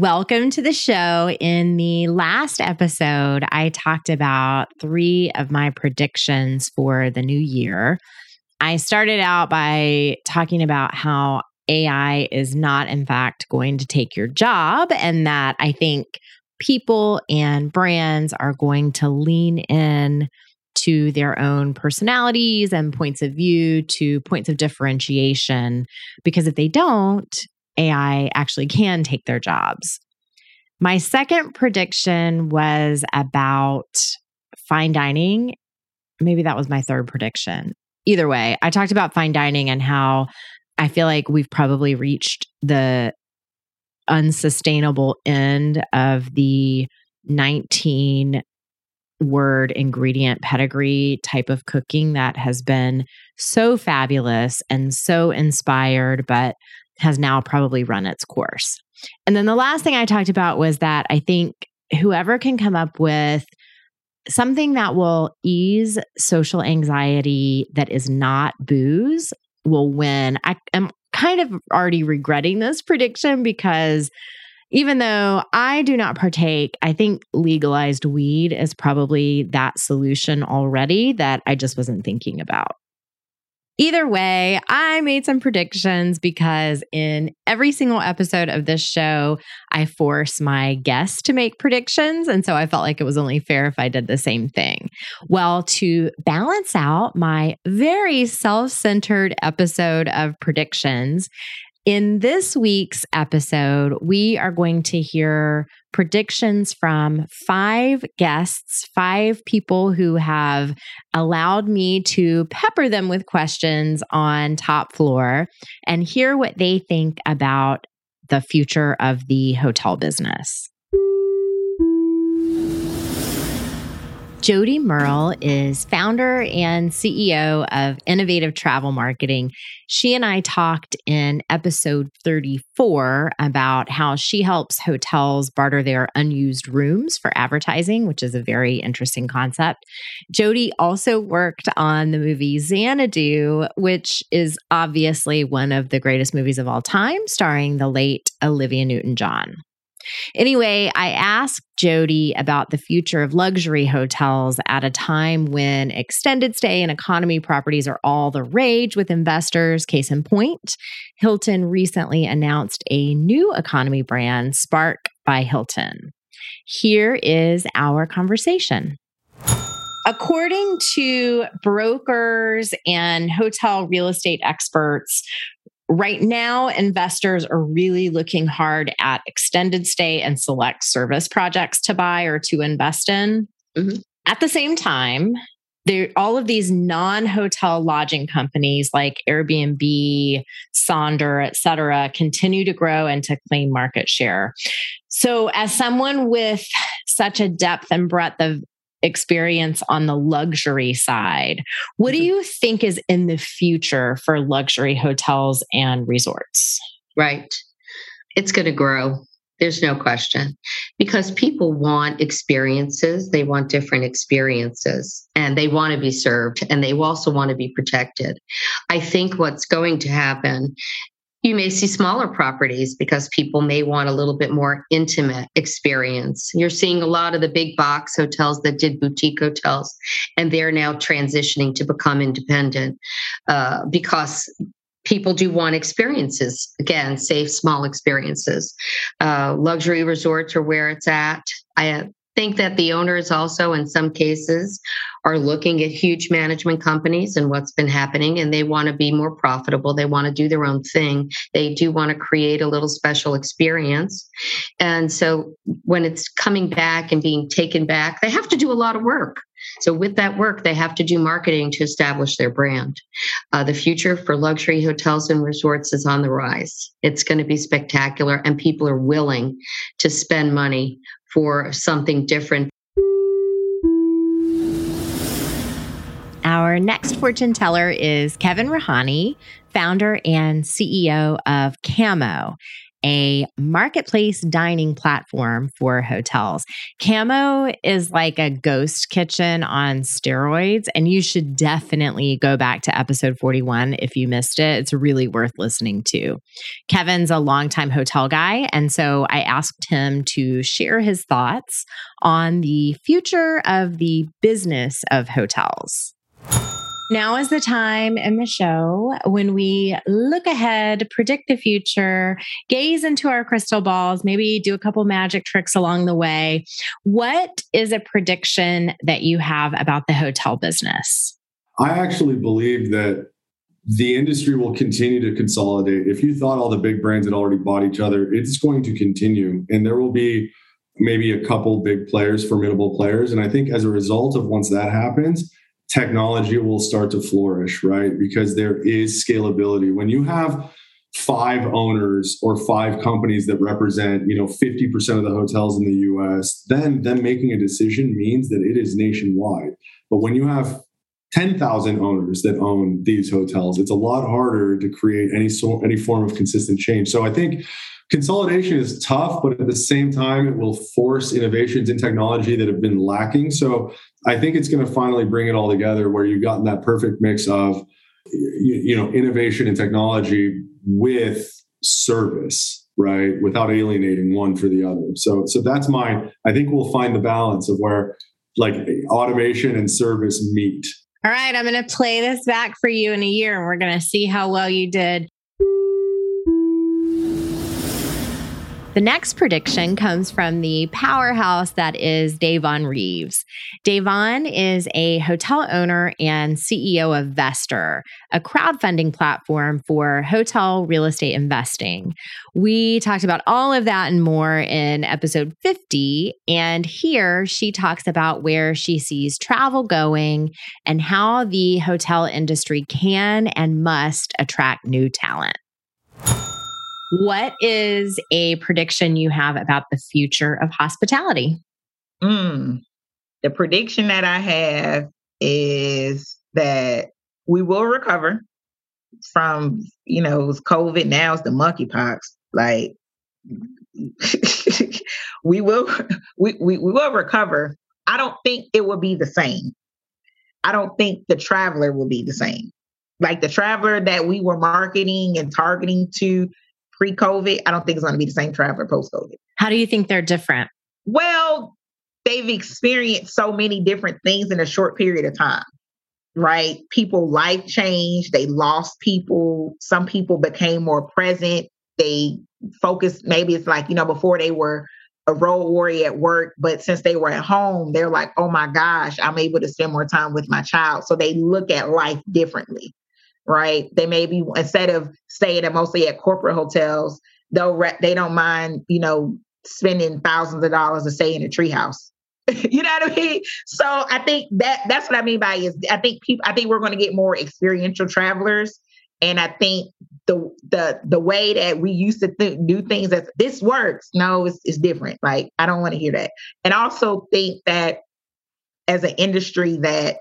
Welcome to the show. In the last episode, I talked about three of my predictions for the new year. I started out by talking about how AI is not, in fact, going to take your job, and that I think people and brands are going to lean in to their own personalities and points of view, to points of differentiation. Because if they don't, AI actually can take their jobs. My second prediction was about fine dining. Maybe that was my third prediction. Either way, I talked about fine dining and how I feel like we've probably reached the unsustainable end of the 19 word ingredient pedigree type of cooking that has been so fabulous and so inspired, but has now probably run its course. And then the last thing I talked about was that I think whoever can come up with something that will ease social anxiety that is not booze will win. I am kind of already regretting this prediction because even though I do not partake, I think legalized weed is probably that solution already that I just wasn't thinking about. Either way, I made some predictions because in every single episode of this show, I force my guests to make predictions. And so I felt like it was only fair if I did the same thing. Well, to balance out my very self centered episode of predictions, in this week's episode, we are going to hear predictions from five guests, five people who have allowed me to pepper them with questions on top floor and hear what they think about the future of the hotel business. Jody Merle is founder and CEO of Innovative Travel Marketing. She and I talked in episode 34 about how she helps hotels barter their unused rooms for advertising, which is a very interesting concept. Jody also worked on the movie Xanadu, which is obviously one of the greatest movies of all time, starring the late Olivia Newton John. Anyway, I asked Jody about the future of luxury hotels at a time when extended stay and economy properties are all the rage with investors. Case in point, Hilton recently announced a new economy brand, Spark by Hilton. Here is our conversation. According to brokers and hotel real estate experts, Right now, investors are really looking hard at extended stay and select service projects to buy or to invest in. Mm-hmm. At the same time, there all of these non-hotel lodging companies like Airbnb, Sonder, et cetera, continue to grow and to claim market share. So, as someone with such a depth and breadth of experience on the luxury side. What do mm-hmm. you think is in the future for luxury hotels and resorts? Right. It's going to grow. There's no question because people want experiences. They want different experiences and they want to be served and they also want to be protected. I think what's going to happen you may see smaller properties because people may want a little bit more intimate experience. You're seeing a lot of the big box hotels that did boutique hotels, and they're now transitioning to become independent uh, because people do want experiences. Again safe small experiences. Uh, luxury resorts are where it's at. I think that the owners also, in some cases, are looking at huge management companies and what's been happening, and they want to be more profitable. They want to do their own thing. They do want to create a little special experience. And so when it's coming back and being taken back, they have to do a lot of work. So, with that work, they have to do marketing to establish their brand. Uh, the future for luxury hotels and resorts is on the rise. It's going to be spectacular, and people are willing to spend money for something different. Our next fortune teller is Kevin Rahani, founder and CEO of Camo a marketplace dining platform for hotels. Camo is like a ghost kitchen on steroids, and you should definitely go back to episode 41 if you missed it. It's really worth listening to. Kevin's a longtime hotel guy, and so I asked him to share his thoughts on the future of the business of hotels. Now is the time in the show when we look ahead, predict the future, gaze into our crystal balls, maybe do a couple magic tricks along the way. What is a prediction that you have about the hotel business? I actually believe that the industry will continue to consolidate. If you thought all the big brands had already bought each other, it's going to continue. And there will be maybe a couple big players, formidable players. And I think as a result of once that happens, technology will start to flourish, right? Because there is scalability. When you have five owners or five companies that represent, you know, 50% of the hotels in the US, then them making a decision means that it is nationwide. But when you have 10,000 owners that own these hotels, it's a lot harder to create any so, any form of consistent change. So I think consolidation is tough, but at the same time, it will force innovations in technology that have been lacking. So I think it's going to finally bring it all together where you've gotten that perfect mix of you, know innovation and technology with service right? Without alienating one for the other. So so that's my i think we'll find the balance of where like automation and service meet. All right i'm going to play this back for you in a year and we're going to see how well you did The next prediction comes from the powerhouse that is Davonne Reaves. Davonne is a hotel owner and CEO of Vestor, a crowdfunding platform for hotel real estate investing. We talked about all of that and more in episode 50. And here she talks about where she sees travel going and how the hotel industry can and must attract new talent. What is a prediction you have about the future of hospitality? Mm, the prediction that I have is that we will recover from, you know, COVID, now it's the monkeypox. Like, we will we, we, we will recover. I don't think it will be the same. I don't think the traveler will be the same. Like the traveler that we were marketing and targeting to pre COVID, I don't think it's going to be the same traveler post COVID. How do you think they're different? Well, they've experienced so many different things in a short period of time, right? People life changed, they lost people, some people became more present, they focused, maybe it's like, you know, before they were a role warrior at work, but since they were at home, they're like, oh my gosh, I'm able to spend more time with my child. So they look at life differently right? They may be instead of staying at mostly at corporate hotels, they'll re- they don't mind, you know, spending thousands of dollars to stay in a treehouse. you know what I mean? So I think that that's what I mean by is I think people I think we're going to get more experiential travelers, and I think the the the way that we used to th- do things as this works, no, it's, it's different. Like I don't want to hear that, and also think that as an industry that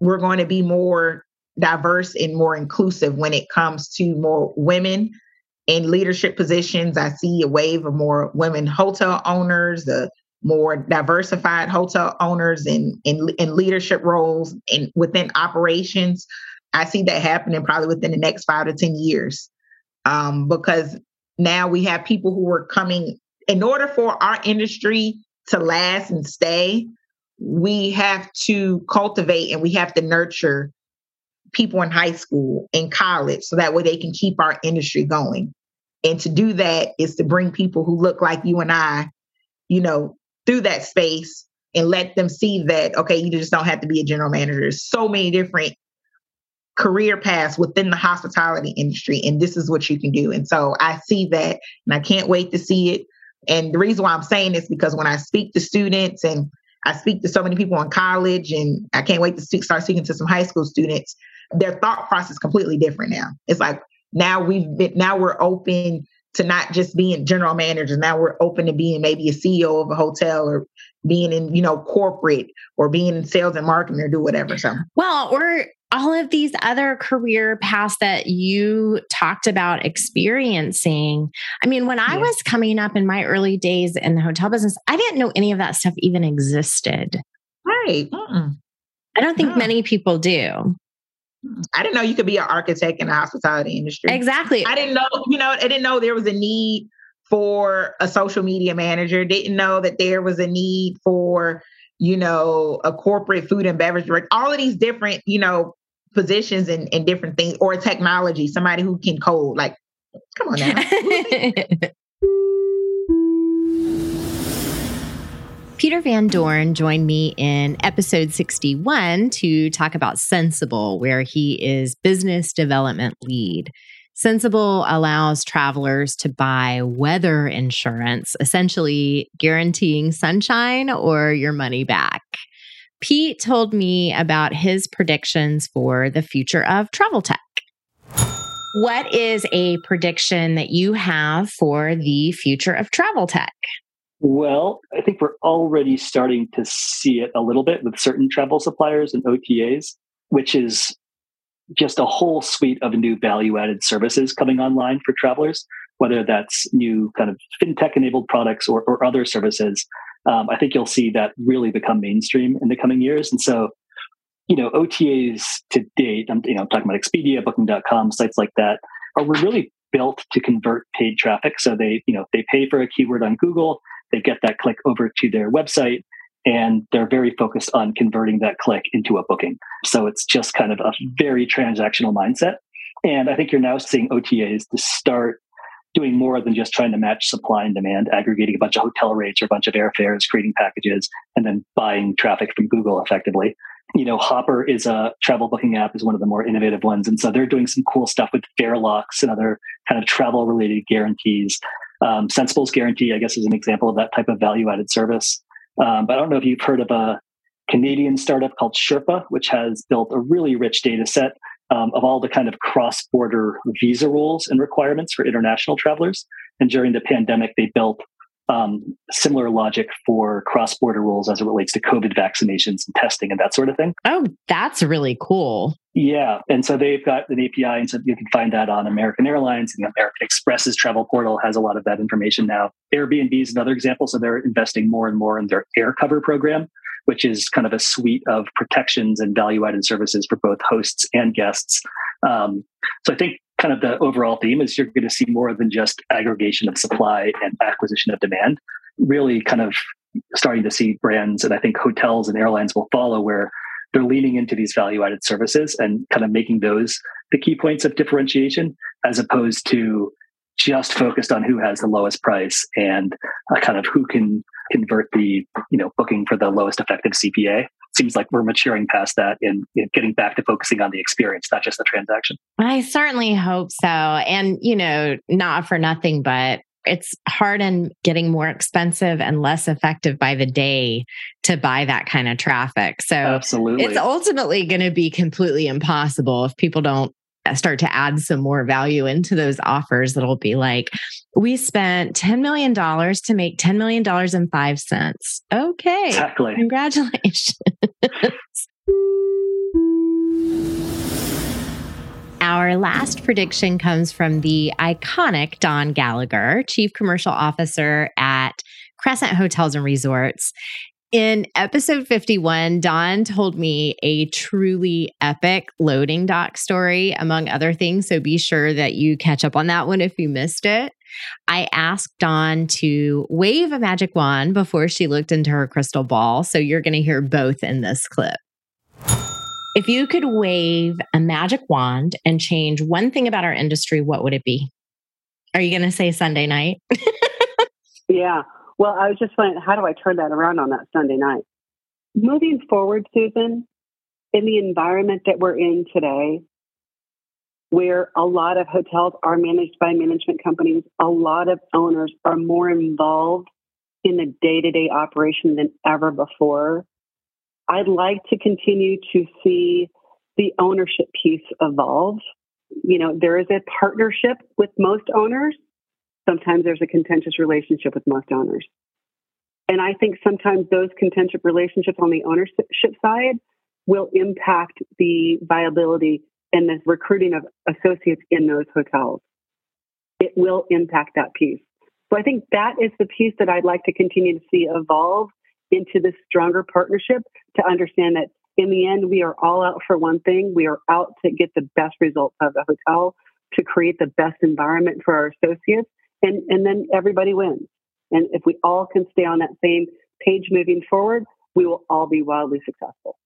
we're going to be more diverse and more inclusive when it comes to more women in leadership positions. I see a wave of more women hotel owners, the more diversified hotel owners in, in, in leadership roles and within operations. I see that happening probably within the next five to 10 years. Um, because now we have people who are coming, in order for our industry to last and stay, we have to cultivate and we have to nurture people in high school and college so that way they can keep our industry going. And to do that is to bring people who look like you and I, you know, through that space and let them see that okay you just don't have to be a general manager. There's so many different career paths within the hospitality industry and this is what you can do. And so i see that and i can't wait to see it. And the reason why i'm saying this because when i speak to students and i speak to so many people in college and i can't wait to speak, start speaking to some high school students their thought process completely different now it's like now we've been now we're open to not just being general managers now we're open to being maybe a ceo of a hotel or being in you know corporate or being in sales and marketing or do whatever so well or all of these other career paths that you talked about experiencing. I mean, when I was coming up in my early days in the hotel business, I didn't know any of that stuff even existed. Right. Mm-mm. I don't think many people do. I didn't know you could be an architect in the hospitality industry. Exactly. I didn't know, you know, I didn't know there was a need for a social media manager. Didn't know that there was a need for, you know, a corporate food and beverage director. All of these different, you know, positions and, and different things, or technology, somebody who can code. Like, come on now. Peter Van Dorn joined me in episode 61 to talk about Sensible, where he is business development lead. Sensible allows travelers to buy weather insurance, essentially guaranteeing sunshine or your money back. Pete told me about his predictions for the future of travel tech. What is a prediction that you have for the future of travel tech? Well, I think we're already starting to see it a little bit with certain travel suppliers and OTAs, which is just a whole suite of new value added services coming online for travelers, whether that's new kind of fintech enabled products or, or other services um, I think you'll see that really become mainstream in the coming years. And so, you know, OTAs to date, I'm, you know, I'm talking about Expedia, Booking.com, sites like that, are really built to convert paid traffic. So they, you know, they pay for a keyword on Google, they get that click over to their website, and they're very focused on converting that click into a booking. So it's just kind of a very transactional mindset. And I think you're now seeing OTAs to start doing more than just trying to match supply and demand, aggregating a bunch of hotel rates or a bunch of airfares, creating packages, and then buying traffic from Google effectively. You know, Hopper is a travel booking app, is one of the more innovative ones. And so they're doing some cool stuff with fare locks and other kind of travel related guarantees. Um, Sensible's guarantee, I guess, is an example of that type of value added service. Um, but I don't know if you've heard of a Canadian startup called Sherpa, which has built a really rich data set um, of all the kind of cross border visa rules and requirements for international travelers. And during the pandemic, they built um, similar logic for cross border rules as it relates to COVID vaccinations and testing and that sort of thing. Oh, that's really cool. Yeah. And so they've got an API, and so you can find that on American Airlines and the American Express's travel portal has a lot of that information now. Airbnb is another example. So they're investing more and more in their AirCover program, which is kind of a suite of protections and value added services for both hosts and guests. Um, so I think kind of the overall theme is you're going to see more than just aggregation of supply and acquisition of demand, really kind of starting to see brands, and I think hotels and airlines will follow where they're leaning into these value added services and kind of making those the key points of differentiation as opposed to just focused on who has the lowest price and uh, kind of who can convert the you know booking for the lowest effective CPA. Seems like we're maturing past that and getting back to focusing on the experience, not just the transaction. I certainly hope so. And you know, not for nothing, but it's hard and getting more expensive and less effective by the day to buy that kind of traffic. So Absolutely. it's ultimately going to be completely impossible if people don't start to add some more value into those offers that'll be like, we spent $10 million to make $10 million in cents. Okay. Exactly. Congratulations. Our last prediction comes from the iconic Dawn Gallagher, Chief Commercial Officer at Crescent Hotels and Resorts. In episode 51, Dawn told me a truly epic loading dock story, among other things. So be sure that you catch up on that one if you missed it. I asked Dawn to wave a magic wand before she looked into her crystal ball. So you're going to hear both in this clip. If you could wave a magic wand and change one thing about our industry, what would it be? Are you going to say Sunday night? yeah. Well, I was just wondering, how do I turn that around on that Sunday night? Moving forward, Susan, in the environment that we're in today, where a lot of hotels are managed by management companies, a lot of owners are more involved in the day to day operation than ever before. I'd like to continue to see the ownership piece evolve. You know, there is a partnership with most owners. Sometimes there's a contentious relationship with most owners. And I think sometimes those contentious relationships on the ownership side will impact the viability and the recruiting of associates in those hotels. It will impact that piece. So I think that is the piece that I'd like to continue to see evolve into this stronger partnership to understand that in the end, we are all out for one thing. We are out to get the best results of the hotel, to create the best environment for our associates, and, and then everybody wins. And if we all can stay on that same page moving forward, we will all be wildly successful.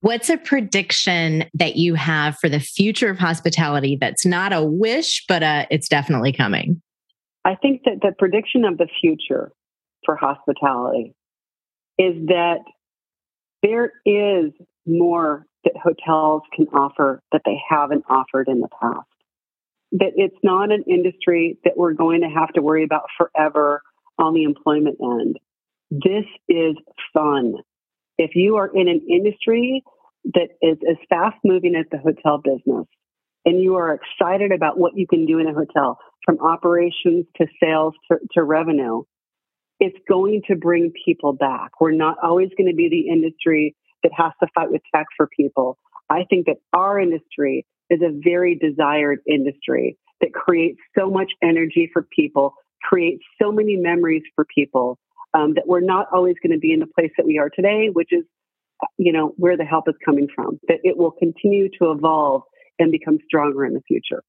What's a prediction that you have for the future of hospitality that's not a wish, but uh, it's definitely coming? I think that the prediction of the future for hospitality is that there is more that hotels can offer that they haven't offered in the past. That it's not an industry that we're going to have to worry about forever on the employment end. This is fun. If you are in an industry that is as fast moving as the hotel business and you are excited about what you can do in a hotel from operations to sales to, to revenue, it's going to bring people back. We're not always going to be the industry that has to fight with tech for people. I think that our industry is a very desired industry that creates so much energy for people, creates so many memories for people um, that we're not always going to be in the place that we are today, which is, you know, where the help is coming from. That it will continue to evolve and become stronger in the future.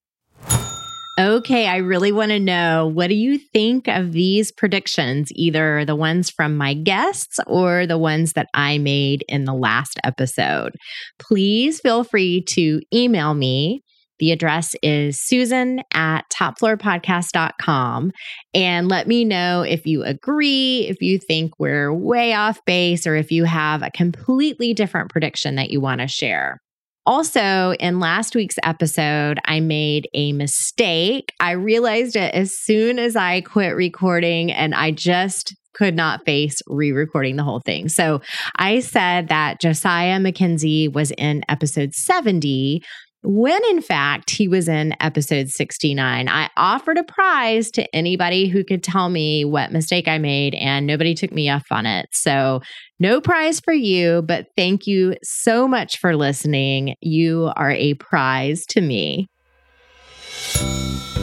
Okay, I really want to know what do you think of these predictions, either the ones from my guests or the ones that I made in the last episode? Please feel free to email me. The address is susan at topfloorpodcast.com. And let me know if you agree, if you think we're way off base, or if you have a completely different prediction that you want to share. Also, in last week's episode, I made a mistake. I realized it as soon as I quit recording, and I just could not face re recording the whole thing. So I said that Josiah Mackenzie was in episode 70, when in fact he was in episode 69. I offered a prize to anybody who could tell me what mistake I made, and nobody took me up on it. So, no prize for you, but thank you so much for listening. You are a prize to me.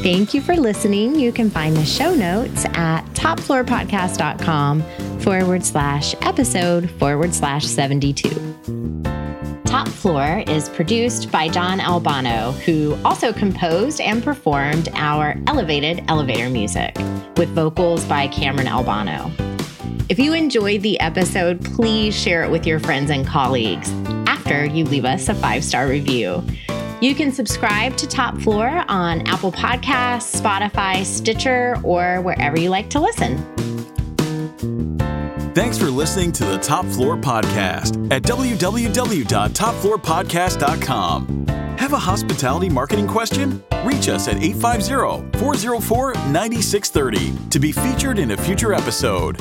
Thank you for listening. You can find the show notes at topfloorpodcast.com forward slash episode forward slash 72. Top Floor is produced by John Albano, who also composed and performed our elevated elevator music with vocals by Cameron Albano. If you enjoyed the episode, please share it with your friends and colleagues after you leave us a five star review. You can subscribe to Top Floor on Apple Podcasts, Spotify, Stitcher, or wherever you like to listen. Thanks for listening to the Top Floor Podcast at www.topfloorpodcast.com. Have a hospitality marketing question? Reach us at 850 404 9630 to be featured in a future episode.